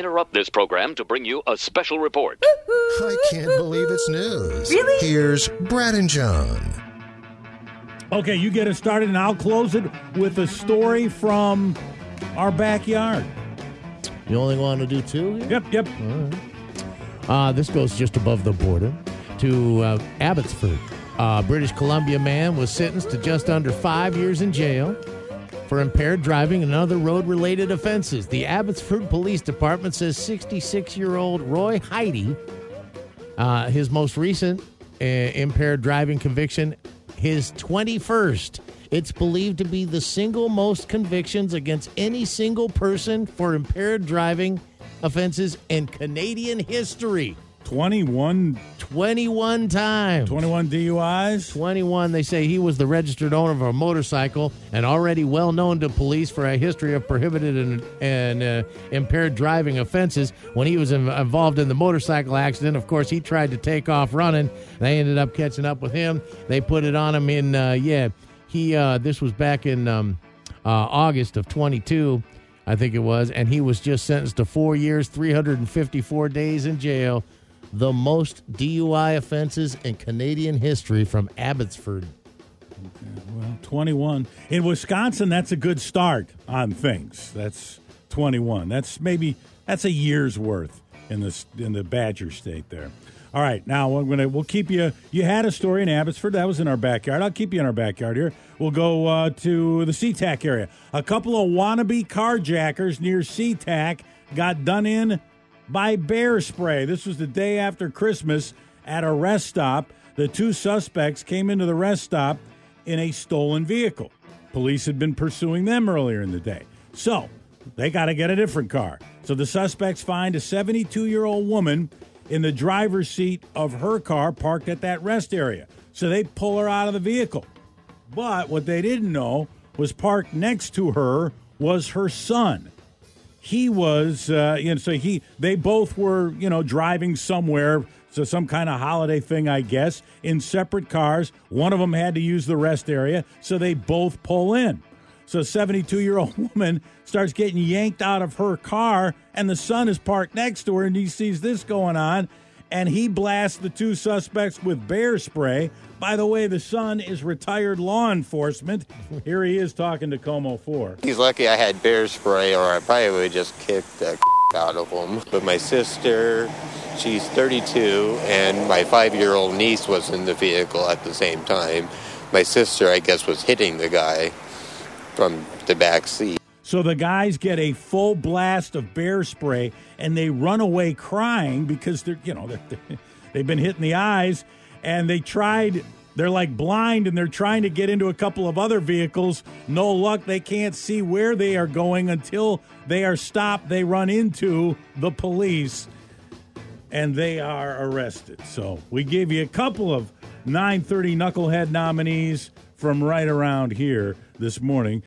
interrupt this program to bring you a special report. I can't believe it's news. Really? Here's Brad and John. Okay, you get it started, and I'll close it with a story from our backyard. You only want to do two? here? Yep, yep. Uh, this goes just above the border to uh, Abbotsford. Uh, British Columbia man was sentenced to just under five years in jail for impaired driving and other road related offenses. The Abbotsford Police Department says 66 year old Roy Heidi, uh, his most recent uh, impaired driving conviction, his 21st. It's believed to be the single most convictions against any single person for impaired driving offenses in Canadian history. 21, 21 times. 21 DUIs. 21. They say he was the registered owner of a motorcycle and already well known to police for a history of prohibited and, and uh, impaired driving offenses. When he was in, involved in the motorcycle accident, of course, he tried to take off running. They ended up catching up with him. They put it on him in, uh, yeah, he, uh, this was back in um, uh, August of 22, I think it was, and he was just sentenced to four years, 354 days in jail. The most DUI offenses in Canadian history from Abbotsford. Well, 21. In Wisconsin, that's a good start on things. That's 21. That's maybe that's a year's worth in the in the Badger state there. All right, now I'm gonna we'll keep you. You had a story in Abbotsford that was in our backyard. I'll keep you in our backyard here. We'll go uh, to the SeaTac area. A couple of wannabe carjackers near SeaTac got done in by bear spray. This was the day after Christmas at a rest stop. The two suspects came into the rest stop in a stolen vehicle. Police had been pursuing them earlier in the day. So they got to get a different car. So the suspects find a 72 year old woman in the driver's seat of her car parked at that rest area. So they pull her out of the vehicle. But what they didn't know was parked next to her was her son he was uh, you know so he they both were you know driving somewhere so some kind of holiday thing i guess in separate cars. One of them had to use the rest area so they both pull in. So 72 year old woman starts getting yanked out of her car and the son is parked next to her and he sees this going on and he blasts the two suspects with bear spray by the way the son is retired law enforcement here he is talking to KOMO 4 He's lucky I had bear spray, or I probably would have just kicked the out of him. But my sister, she's 32, and my five year old niece was in the vehicle at the same time. My sister, I guess, was hitting the guy from the back seat. So the guys get a full blast of bear spray and they run away crying because they're, you know, they're, they've been hit in the eyes and they tried, they're like blind and they're trying to get into a couple of other vehicles. No luck. They can't see where they are going until they are stopped. They run into the police and they are arrested. So we gave you a couple of 930 Knucklehead nominees from right around here this morning.